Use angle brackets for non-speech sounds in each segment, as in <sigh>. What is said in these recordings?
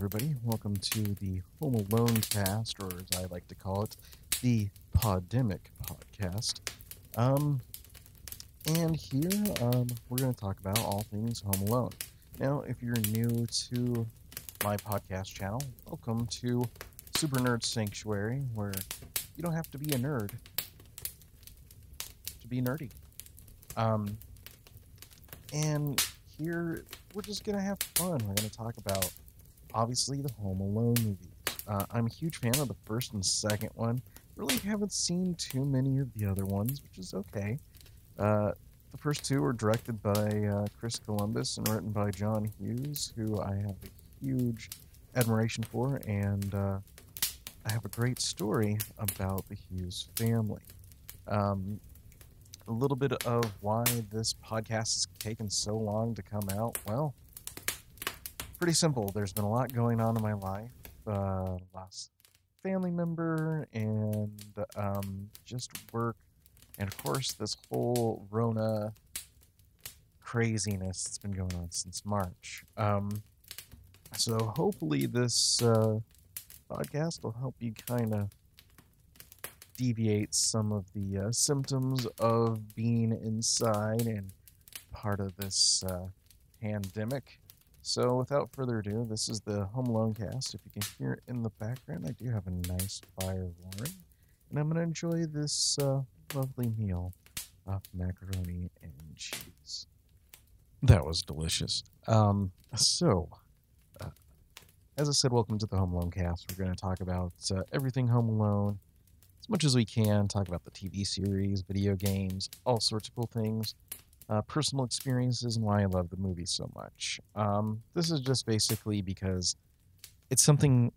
Everybody. Welcome to the Home Alone cast, or as I like to call it, the Podemic podcast. Um, and here um, we're going to talk about all things Home Alone. Now, if you're new to my podcast channel, welcome to Super Nerd Sanctuary, where you don't have to be a nerd to be nerdy. Um, and here we're just going to have fun. We're going to talk about obviously the Home Alone movies. Uh, I'm a huge fan of the first and second one. Really haven't seen too many of the other ones, which is okay. Uh, the first two were directed by uh, Chris Columbus and written by John Hughes, who I have a huge admiration for, and uh, I have a great story about the Hughes family. Um, a little bit of why this podcast has taken so long to come out. Well, pretty simple. There's been a lot going on in my life. Uh, lost family member and um, just work, and of course this whole Rona craziness that's been going on since March. Um, so hopefully this uh, podcast will help you kind of deviate some of the uh, symptoms of being inside and part of this uh, pandemic. So, without further ado, this is the Home Alone cast. If you can hear it in the background, I do have a nice fire roaring, and I'm going to enjoy this uh, lovely meal of macaroni and cheese. That was delicious. Um, so, uh, as I said, welcome to the Home Alone cast. We're going to talk about uh, everything Home Alone as much as we can, talk about the TV series, video games, all sorts of cool things uh, personal experiences and why I love the movie so much. Um, this is just basically because it's something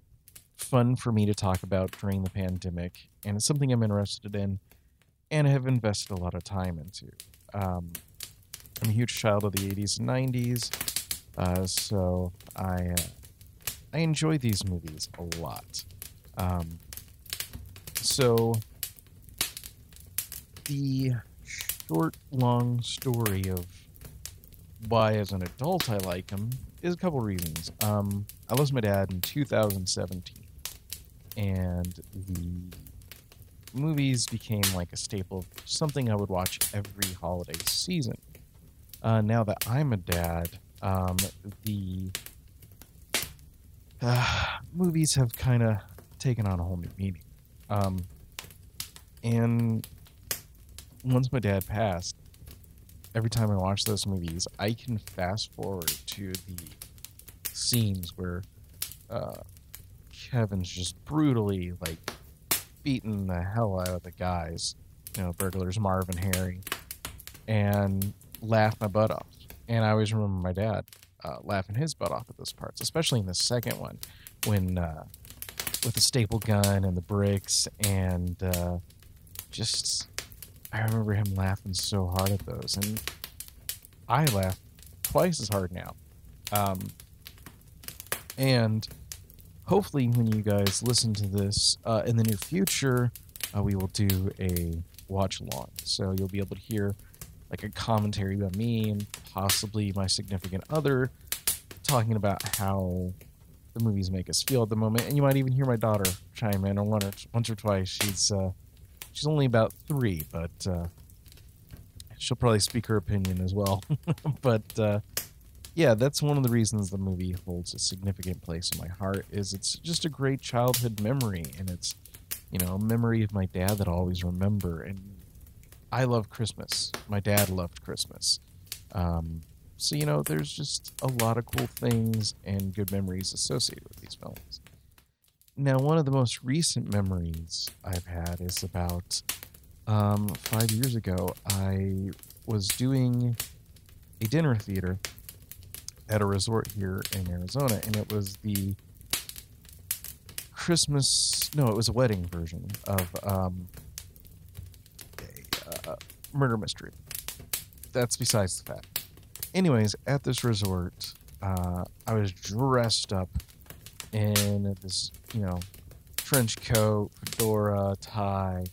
fun for me to talk about during the pandemic, and it's something I'm interested in and have invested a lot of time into. Um, I'm a huge child of the 80s and 90s, uh, so I uh, I enjoy these movies a lot. Um, so the short, long story of why, as an adult, I like him is a couple reasons. Um, I lost my dad in 2017, and the movies became like a staple of something I would watch every holiday season. Uh, now that I'm a dad, um, the uh, <sighs> movies have kind of taken on a whole new meaning. Um, and once my dad passed, every time I watch those movies, I can fast forward to the scenes where uh, Kevin's just brutally like beating the hell out of the guys, you know, burglars Marv and Harry, and laugh my butt off. And I always remember my dad uh, laughing his butt off at those parts, especially in the second one when uh, with the staple gun and the bricks and uh, just I remember him laughing so hard at those, and I laugh twice as hard now. Um, and hopefully, when you guys listen to this uh, in the near future, uh, we will do a watch along. So you'll be able to hear like a commentary about me and possibly my significant other talking about how the movies make us feel at the moment. And you might even hear my daughter chime in or one or once or twice. She's uh, She's only about three, but uh, she'll probably speak her opinion as well. <laughs> but uh, yeah, that's one of the reasons the movie holds a significant place in my heart. Is it's just a great childhood memory, and it's you know a memory of my dad that I always remember. And I love Christmas. My dad loved Christmas. Um, so you know, there's just a lot of cool things and good memories associated with these films. Now, one of the most recent memories I've had is about um, five years ago. I was doing a dinner theater at a resort here in Arizona, and it was the Christmas. No, it was a wedding version of um, a uh, murder mystery. That's besides the fact. Anyways, at this resort, uh, I was dressed up in this, you know, trench coat, fedora, tie,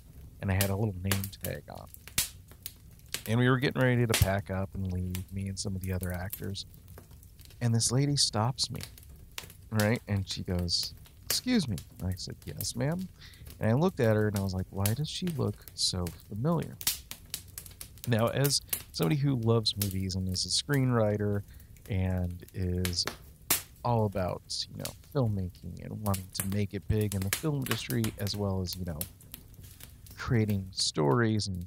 and I had a little name tag on. And we were getting ready to pack up and leave, me and some of the other actors. And this lady stops me. right? And she goes, Excuse me. And I said, Yes, ma'am. And I looked at her and I was like, Why does she look so familiar? Now, as somebody who loves movies and is a screenwriter and is all about, you know, filmmaking and wanting to make it big in the film industry, as well as, you know, creating stories and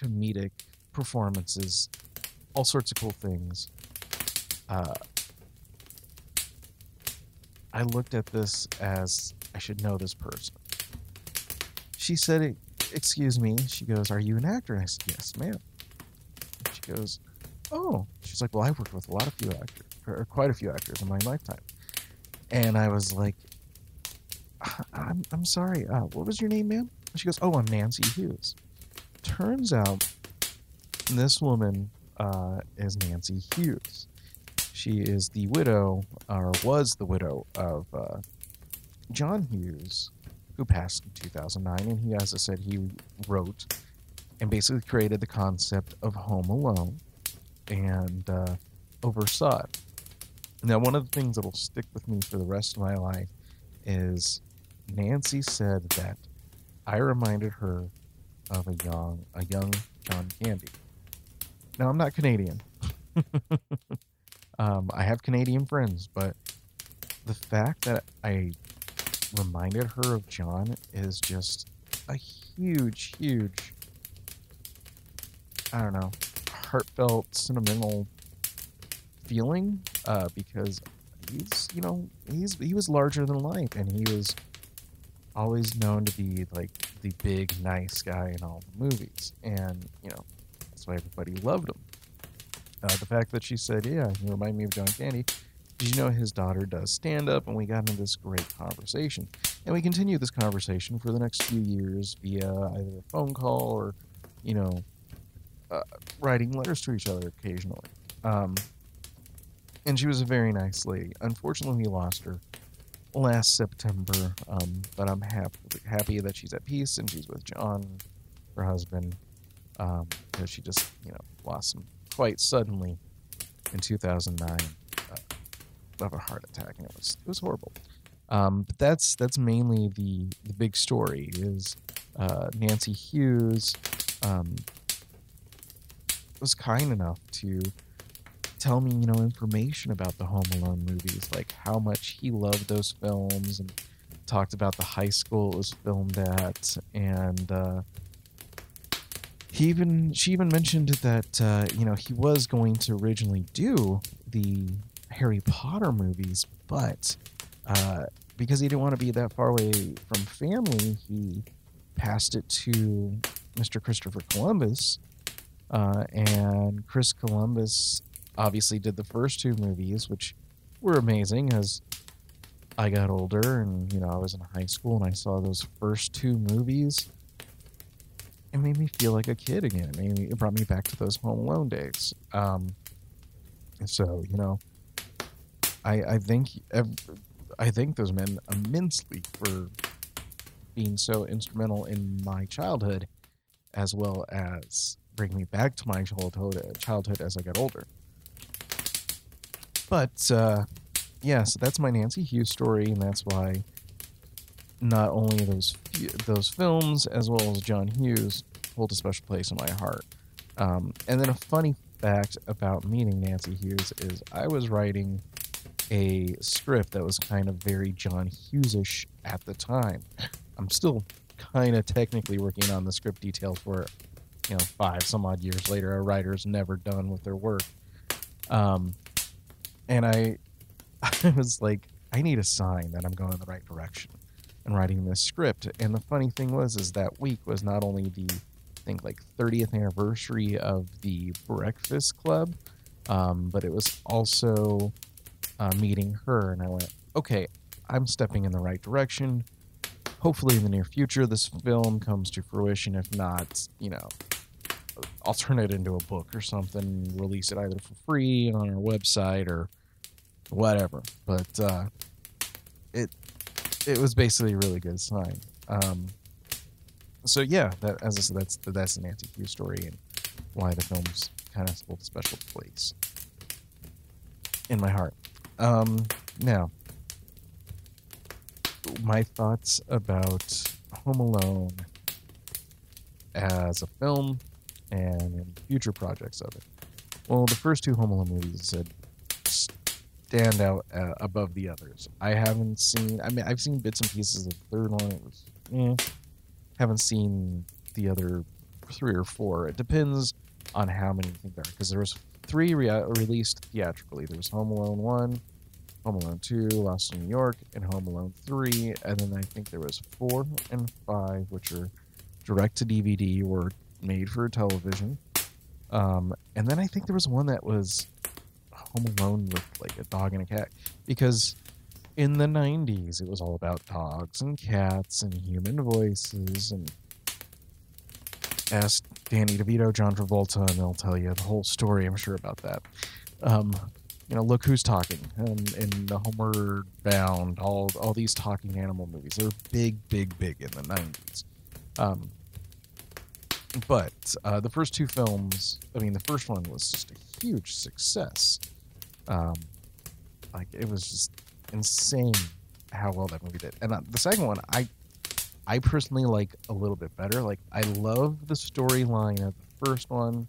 comedic performances, all sorts of cool things. Uh, I looked at this as I should know this person. She said, Excuse me. She goes, Are you an actor? And I said, Yes, ma'am. She goes, Oh. She's like, Well, I've worked with a lot of few actors, or quite a few actors in my lifetime. And I was like, I'm, I'm sorry. Uh, what was your name, ma'am? She goes, Oh, I'm Nancy Hughes. Turns out this woman uh, is Nancy Hughes. She is the widow, or was the widow of uh, John Hughes, who passed in 2009. And he, as I said, he wrote and basically created the concept of Home Alone and uh, oversaw it. Now, one of the things that will stick with me for the rest of my life is Nancy said that I reminded her of a young, a young John Candy. Now, I'm not Canadian. <laughs> Um, I have Canadian friends, but the fact that I reminded her of John is just a huge, huge, I don't know, heartfelt, sentimental feeling uh, because he's, you know, he's he was larger than life, and he was always known to be like the big, nice guy in all the movies, and you know, that's why everybody loved him. Uh, the fact that she said, "Yeah, you remind me of John Candy." Did you know his daughter does stand up? And we got into this great conversation, and we continued this conversation for the next few years via either a phone call or, you know, uh, writing letters to each other occasionally. Um, and she was a very nice lady. Unfortunately, we lost her last September, um, but I'm happy happy that she's at peace and she's with John, her husband, because um, she just you know lost some quite suddenly in 2009 uh, of a heart attack, and it was it was horrible. Um, but that's that's mainly the the big story is uh, Nancy Hughes um, was kind enough to tell me you know information about the Home Alone movies, like how much he loved those films, and talked about the high school it was filmed at, and uh, he even she even mentioned that uh, you know he was going to originally do the Harry Potter movies, but uh, because he didn't want to be that far away from family, he passed it to Mr. Christopher Columbus, uh, and Chris Columbus obviously did the first two movies, which were amazing as I got older and you know I was in high school and I saw those first two movies it made me feel like a kid again. It made me, it brought me back to those Home Alone days. Um, so you know, I I think I those men immensely for being so instrumental in my childhood, as well as bringing me back to my childhood childhood as I got older. But uh, yeah, so that's my Nancy Hughes story, and that's why not only those those films as well as John Hughes hold a special place in my heart. Um, and then a funny fact about meeting Nancy Hughes is I was writing a script that was kind of very John Hughesish at the time. I'm still kind of technically working on the script details for. You know, five some odd years later, a writer's never done with their work. Um, and I, <laughs> I was like, I need a sign that I'm going in the right direction and writing this script. And the funny thing was, is that week was not only the, I think like 30th anniversary of the Breakfast Club, um, but it was also uh, meeting her. And I went, okay, I'm stepping in the right direction. Hopefully, in the near future, this film comes to fruition. If not, you know, I'll turn it into a book or something, release it either for free on our website or whatever. But uh, it it was basically a really good sign. Um, so yeah, that as I said, that's that's an Nancy Hughes story and why the film's kind of hold a special place in my heart. Um, now, my thoughts about Home Alone as a film and future projects of it. Well, the first two Home Alone movies said stand out uh, above the others. I haven't seen. I mean, I've seen bits and pieces of the third one. It was, eh. Haven't seen the other three or four. It depends on how many you think there are, because there was three re- released theatrically. There was Home Alone one, Home Alone two, Lost in New York, and Home Alone three, and then I think there was four and five, which are direct to DVD or made for television. Um, and then I think there was one that was Home Alone with like a dog and a cat because in the 90s it was all about dogs and cats and human voices and ask Danny DeVito, John Travolta, and they'll tell you the whole story. I'm sure about that. Um, you know, look who's talking, and in the Homeward Bound, all all these talking animal movies. They're big, big, big in the '90s. Um, but uh, the first two films, I mean, the first one was just a huge success. Um, like it was just insane how well that movie did. And uh, the second one, I I personally like a little bit better. Like I love the storyline of the first one,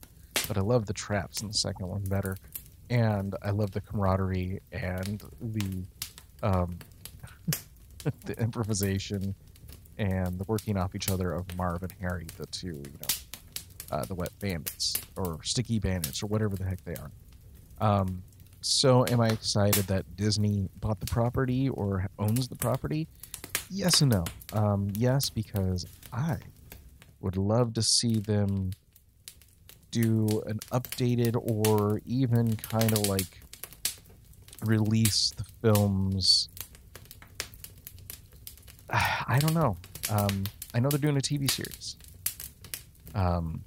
but I love the traps in the second one better. And I love the camaraderie and the um, <laughs> the improvisation and the working off each other of Marv and Harry, the two, you know, uh, the wet bandits or sticky bandits or whatever the heck they are. Um, so, am I excited that Disney bought the property or owns the property? Yes and no. Um, yes, because I would love to see them do an updated or even kind of like release the films. I don't know. Um, I know they're doing a TV series. Um,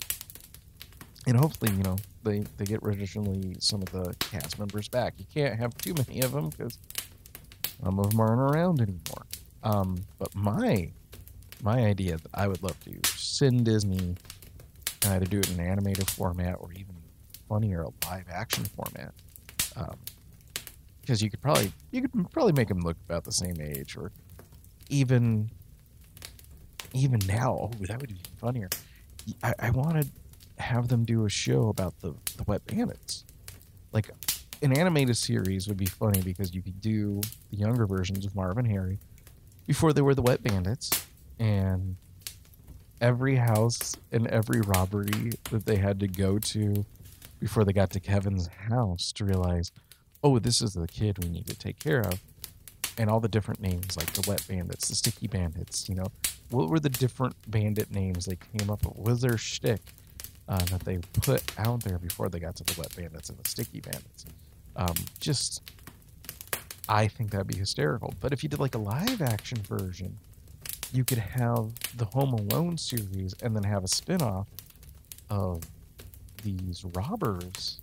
and hopefully, you know, they, they get originally some of the cast members back. You can't have too many of them because some of them aren't around anymore. Um, but my my idea that I would love to send Disney uh, to do it in an animated format or even funnier a live action format. because um, you could probably you could probably make them look about the same age or even even now. Oh, that would be funnier. I, I want to have them do a show about the the wet bandits. Like an animated series would be funny because you could do the younger versions of Marv and Harry before they were the wet bandits and every house and every robbery that they had to go to before they got to Kevin's house to realize, oh, this is the kid we need to take care of. And all the different names, like the wet bandits, the sticky bandits, you know, what were the different bandit names they came up with? Was their shtick uh, that they put out there before they got to the wet bandits and the sticky bandits? Um, just, I think that'd be hysterical. But if you did like a live action version, you could have the Home Alone series and then have a spin-off of these robbers,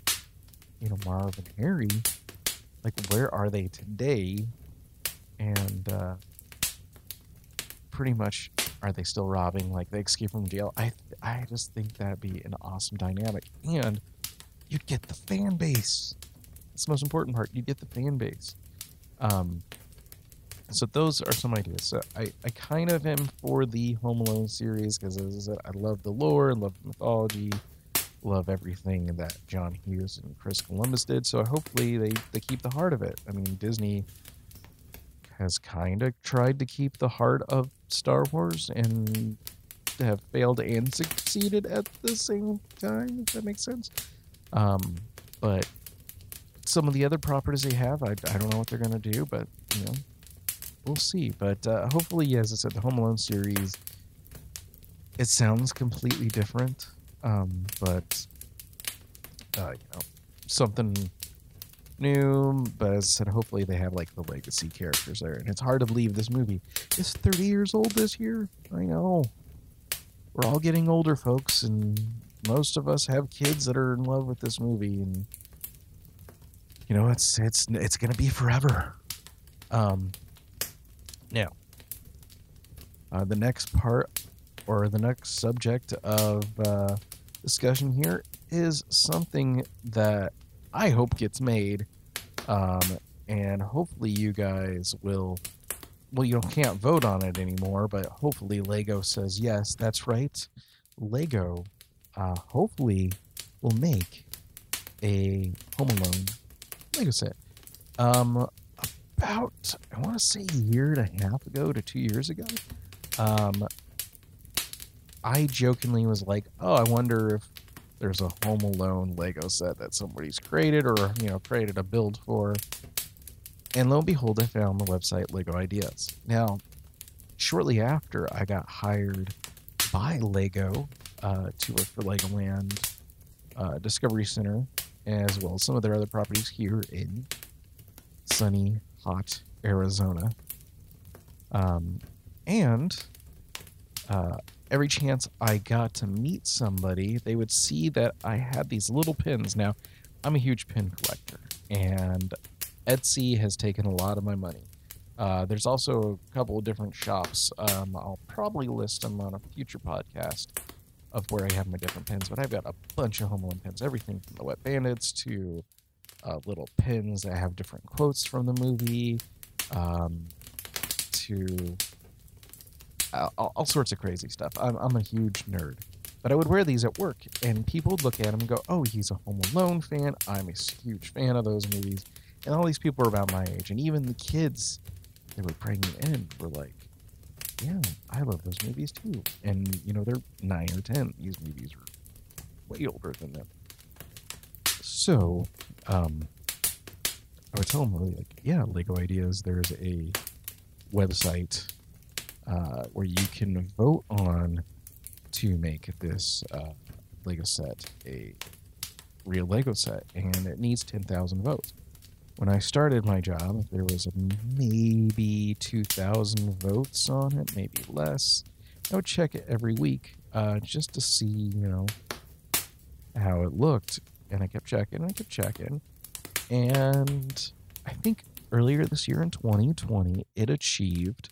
you know, Marv and Harry. Like, where are they today? And uh, pretty much, are they still robbing? Like, they escape from jail? I I just think that'd be an awesome dynamic, and you'd get the fan base. That's the most important part. You'd get the fan base. Um, so those are some ideas. So I, I kind of am for the Home Alone series because as I said, I love the lore, love the mythology, love everything that John Hughes and Chris Columbus did. So hopefully they, they keep the heart of it. I mean, Disney has kind of tried to keep the heart of Star Wars and have failed and succeeded at the same time, if that makes sense. Um, but some of the other properties they have, I, I don't know what they're going to do, but, you know, we'll see. But uh, hopefully, as I said, the Home Alone series, it sounds completely different, um, but uh, you know, something new. But as I said, hopefully they have like the legacy characters there, and it's hard to believe this movie is 30 years old this year. I know. We're all getting older, folks, and most of us have kids that are in love with this movie, and you know, it's it's it's gonna be forever. Um, now, uh, the next part or the next subject of uh, discussion here is something that I hope gets made, um, and hopefully you guys will well, you can't vote on it anymore, but hopefully Lego says yes. That's right. Lego, uh, hopefully, will make a Home Alone Lego set. Um, about I want to say a year and a half ago to two years ago, um, I jokingly was like, "Oh, I wonder if there's a Home Alone Lego set that somebody's created or you know created a build for." And lo and behold, I found the website Lego Ideas. Now, shortly after, I got hired by Lego uh, to work for Legoland uh, Discovery Center, as well as some of their other properties here in sunny, hot Arizona. Um, and uh, every chance I got to meet somebody, they would see that I had these little pins. Now, I'm a huge pin collector, and Etsy has taken a lot of my money. Uh, there's also a couple of different shops. Um, I'll probably list them on a future podcast of where I have my different pins, but I've got a bunch of Home Alone pins, everything from the Wet Bandits to uh, little pins that have different quotes from the movie um, to all, all, sorts of crazy stuff. I'm, I'm a huge nerd. But I would wear these at work, and people would look at them and go, Oh, he's a Home Alone fan. I'm a huge fan of those movies. And all these people are about my age, and even the kids that were bringing in were like, "Yeah, I love those movies too." And you know, they're nine or ten. These movies are way older than them. So, um, I would tell them really like, "Yeah, Lego Ideas. There's a website uh, where you can vote on to make this uh, Lego set a real Lego set, and it needs ten thousand votes." when I started my job, there was maybe 2,000 votes on it, maybe less. I would check it every week uh, just to see, you know, how it looked. And I kept checking, I kept checking. And I think earlier this year in 2020, it achieved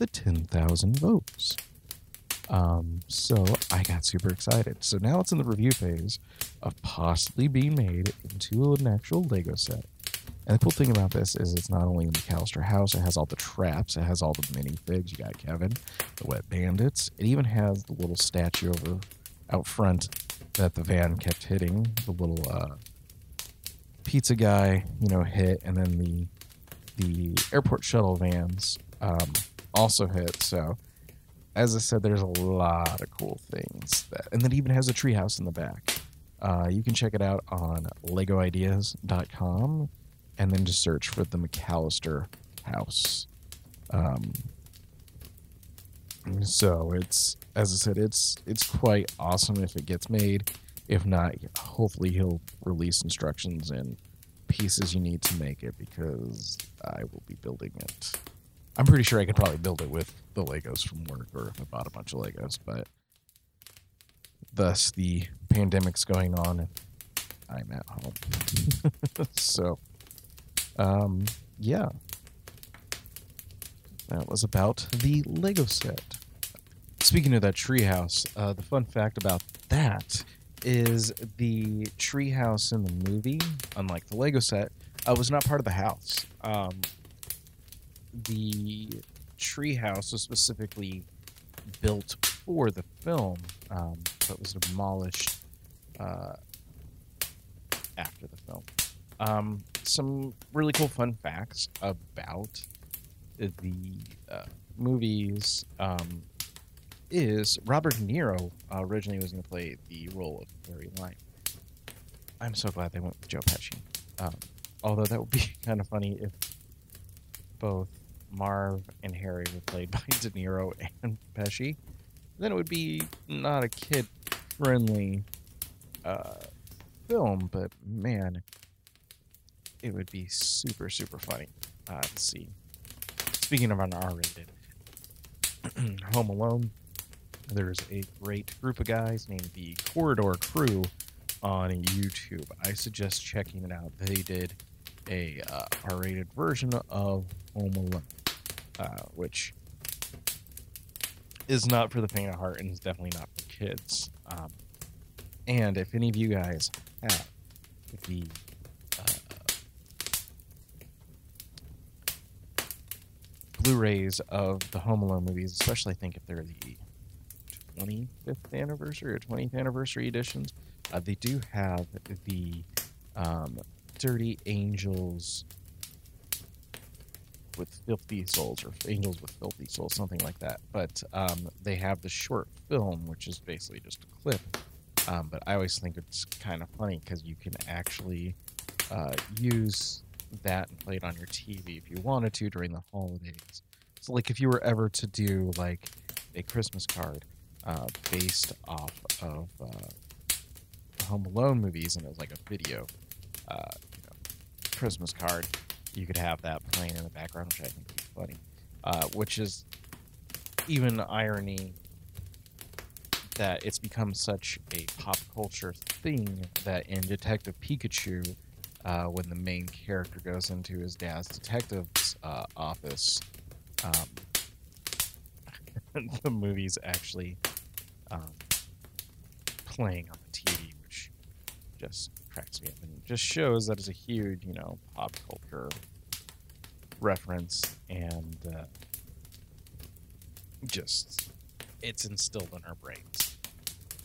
the 10,000 votes. Um, so I got super excited. So now it's in the review phase of possibly being made into an actual Lego set. And the cool thing about this is it's not only in the McCallister house, it has all the traps, it has all the minifigs. You got Kevin, the Wet Bandits. It even has the little statue over out front that the van kept hitting. The little uh, pizza guy, you know, hit, and then the the airport shuttle vans um, also hit. So, as I said, there's a lot of cool things that, and then even has a treehouse in the back. Uh, you can check it out on LegoIdeas.com and then just search for the McCallister house. Um, so it's as I said, it's it's quite awesome if it gets made. If not, hopefully he'll release instructions and pieces you need to make it because I will be building it. I'm pretty sure I could probably build it with the Legos from work or if I bought a bunch of Legos, but thus the pandemic's going on and I'm at home. <laughs> so um, yeah. That was about the Lego set. Speaking of that treehouse, uh, the fun fact about that is the treehouse in the movie, unlike the Lego set, uh, was not part of the house. Um, the treehouse was specifically built for the film, um, but was demolished uh, after the film. Um, some really cool fun facts about the uh, movies um, is Robert De Niro uh, originally was going to play the role of Harry Lime. I'm so glad they went with Joe Pesci. Um, although that would be <laughs> kind of funny if both Marv and Harry were played <laughs> by De Niro and Pesci. Then it would be not a kid friendly uh, film, but man, it would be super, super funny uh, to see. Speaking of an R-rated <clears throat> Home Alone, there's a great group of guys named the Corridor Crew on YouTube. I suggest checking it out. They did a uh, R-rated version of Home Alone, uh, which is not for the faint of heart and is definitely not for kids. Um, and if any of you guys have the Blu-rays of the Home Alone movies, especially I think if they're the 25th anniversary or 20th anniversary editions, uh, they do have the um, Dirty Angels with Filthy Souls or Angels with Filthy Souls, something like that. But um, they have the short film, which is basically just a clip. Um, but I always think it's kind of funny because you can actually uh, use that and play it on your TV if you wanted to during the holidays. So, like, if you were ever to do like a Christmas card uh, based off of uh, Home Alone movies, and it was like a video, uh, you know, Christmas card, you could have that playing in the background, which I think is funny. Uh, which is even irony that it's become such a pop culture thing that in Detective Pikachu, uh, when the main character goes into his dad's detective's uh, office, um, <laughs> the movie's actually um, playing on the TV, which just cracks me up and just shows that it's a huge, you know, pop culture reference and uh, just it's instilled in our brains.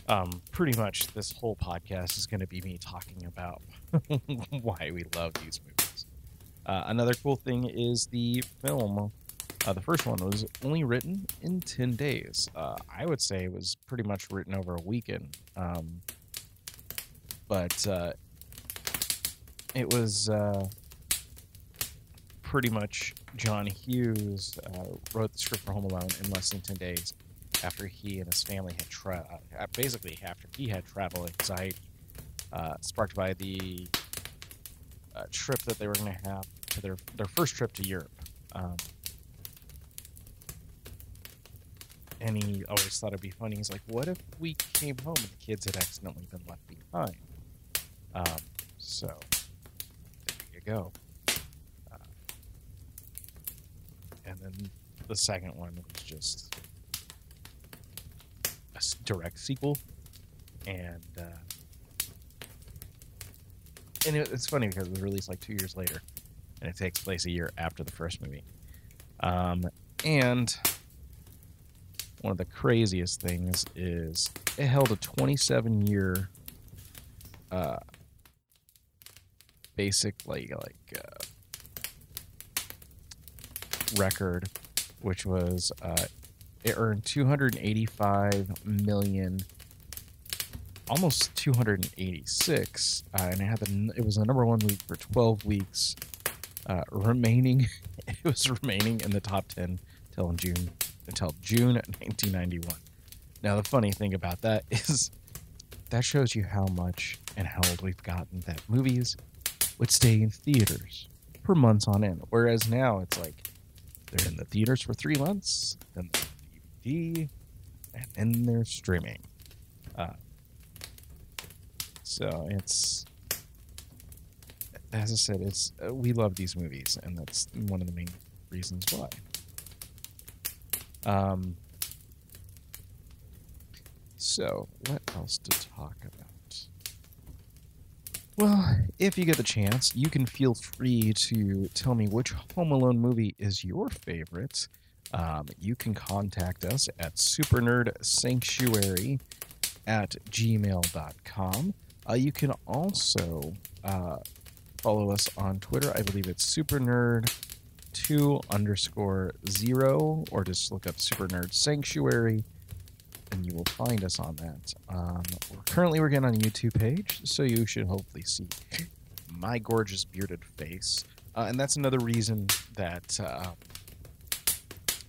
Um, pretty much this whole podcast is going to be me talking about <laughs> why we love these movies. Uh, another cool thing is the film. Uh, the first one was only written in 10 days. Uh, I would say it was pretty much written over a weekend. Um, but uh, it was uh, pretty much John Hughes uh, wrote the script for Home Alone in less than 10 days after he and his family had tra- uh, basically after he had travel anxiety uh, sparked by the uh, trip that they were going to have to their their first trip to Europe. Um, and he always thought it'd be funny. He's like, "What if we came home and the kids had accidentally been left behind?" Um, so there you go. Uh, and then the second one was just a direct sequel, and uh, and it, it's funny because it was released like two years later, and it takes place a year after the first movie. Um, and one of the craziest things is it held a 27 year uh, basic like like uh, record, which was uh, it earned 285 million, almost 286, uh, and it had the, it was the number one week for 12 weeks, uh, remaining. <laughs> It was remaining in the top 10 until June until June 1991. Now the funny thing about that <laughs> is that shows you how much and how old we've gotten that movies would stay in theaters for months on end, whereas now it's like they're in the theaters for three months, then DVD, and then they're streaming. Uh, so it's, as I said, it's uh, we love these movies, and that's one of the main reasons why. Um, so what else to talk about? Well, if you get the chance, you can feel free to tell me which Home Alone movie is your favorite um, you can contact us at supernerdsanctuary at gmail.com. Uh, you can also uh, follow us on Twitter. I believe it's supernerd2 underscore zero, or just look up supernerd sanctuary and you will find us on that. Um, we're currently working on a YouTube page, so you should hopefully see my gorgeous bearded face. Uh, and that's another reason that uh,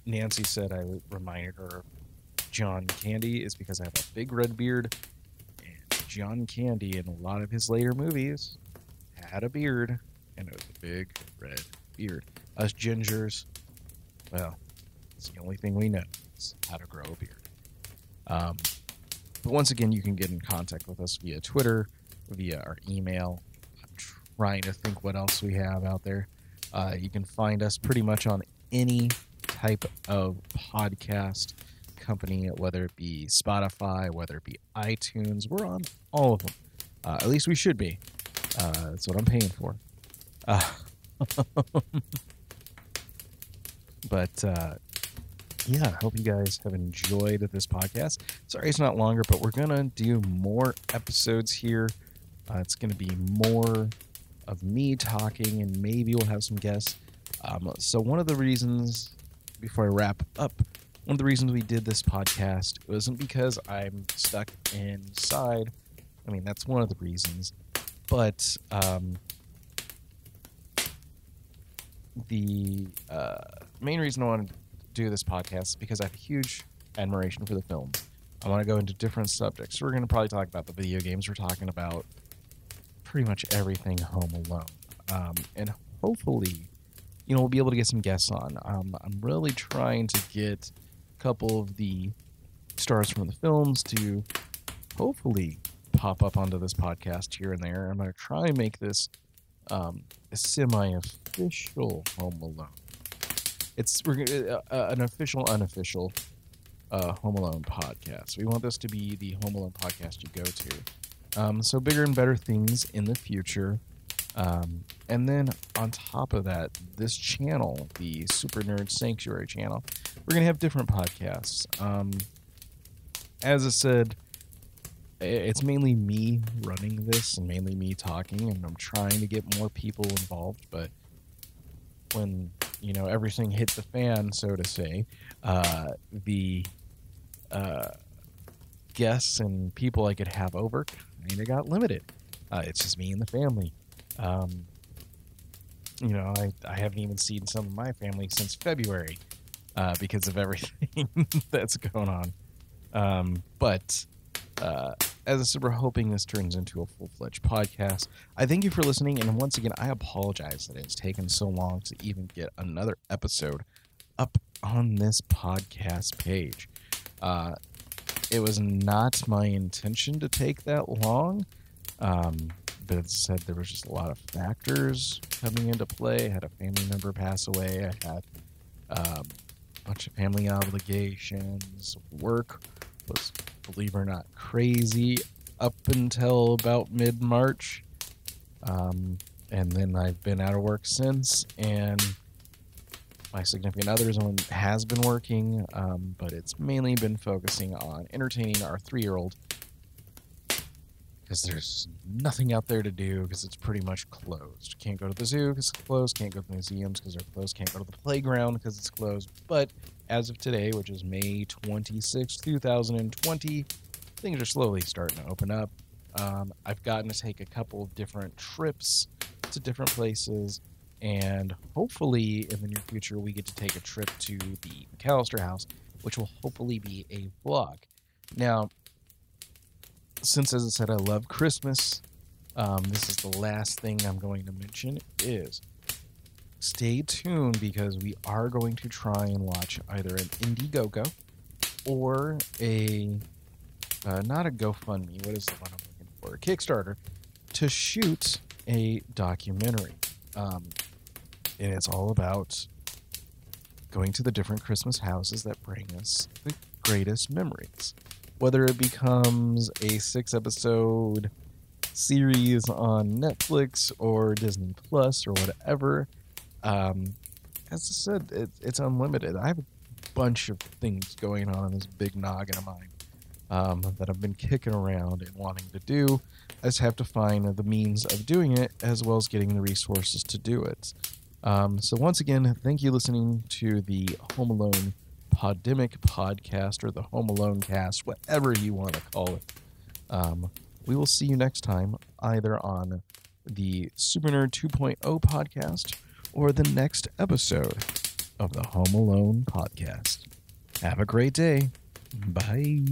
Nancy said I reminded her of John Candy is because I have a big red beard. And John Candy, in a lot of his later movies, had a beard, and it was a big red beard. Us gingers, well, it's the only thing we know is how to grow a beard. Um, but once again, you can get in contact with us via Twitter, via our email. I'm trying to think what else we have out there. Uh, you can find us pretty much on any type of podcast company, whether it be Spotify, whether it be iTunes. We're on all of them. Uh, at least we should be. Uh, that's what I'm paying for. Uh, <laughs> But uh, yeah, I hope you guys have enjoyed this podcast. Sorry it's not longer, but we're gonna do more episodes here. Uh, it's gonna be more of me talking, and maybe we'll have some guests. Um, so one of the reasons, before I wrap up, one of the reasons we did this podcast wasn't because I'm stuck inside. I mean, that's one of the reasons, but um, the uh, main reason I wanted to do this podcast because I have a huge admiration for the film. I want to go into different subjects. We're going to probably talk about the video games. We're talking about pretty much everything Home Alone, um, and hopefully, you know, we'll be able to get some guests on. Um, I'm really trying to get a couple of the stars from the films to hopefully pop up onto this podcast here and there. I'm going to try and make this um, a semi-official Home Alone. It's uh, uh, an official, unofficial uh, Home Alone podcast. We want this to be the Home Alone podcast you go to. Um, so bigger and better things in the future. Um, and then on top of that, this channel, the Super Nerd Sanctuary channel, we're gonna have different podcasts. Um, as I said, it's mainly me running this and mainly me talking, and I'm trying to get more people involved. But when you know everything hit the fan, so to say, uh, the uh, guests and people I could have over kind of got limited. Uh, it's just me and the family. Um, you know, I, I haven't even seen some of my family since February uh, because of everything <laughs> that's going on. Um, but uh, as I said, we're hoping this turns into a full fledged podcast. I thank you for listening, and once again, I apologize that it's taken so long to even get another episode up on this podcast page. Uh, it was not my intention to take that long, um, but it said there was just a lot of factors coming into play. I had a family member pass away. I had um, a bunch of family obligations, work was, believe it or not, crazy up until about mid March. Um, and then I've been out of work since, and my significant other's one has been working, um, but it's mainly been focusing on entertaining our three year old because there's nothing out there to do because it's pretty much closed. Can't go to the zoo because it's closed. Can't go to the museums because they're closed. Can't go to the playground because it's closed. But as of today, which is May 26, 2020, things are slowly starting to open up. Um, I've gotten to take a couple of different trips to different places, and hopefully in the near future, we get to take a trip to the McCallister house, which will hopefully be a vlog. Now, since, as I said, I love Christmas, um, this is the last thing I'm going to mention is stay tuned because we are going to try and watch either an Indiegogo or a uh, not a GoFundMe. What is the one I'm looking for? A Kickstarter to shoot a documentary, um, and it's all about going to the different Christmas houses that bring us the greatest memories. Whether it becomes a six episode series on Netflix or Disney Plus or whatever, um, as I said, it, it's unlimited. I have a bunch of things going on in this big noggin of mine um, that I've been kicking around and wanting to do. I just have to find the means of doing it as well as getting the resources to do it. Um, so, once again, thank you listening to the Home Alone Podemic podcast or the Home Alone cast, whatever you want to call it. Um, we will see you next time either on the Super Nerd 2.0 podcast or the next episode of the Home Alone podcast. Have a great day. Bye.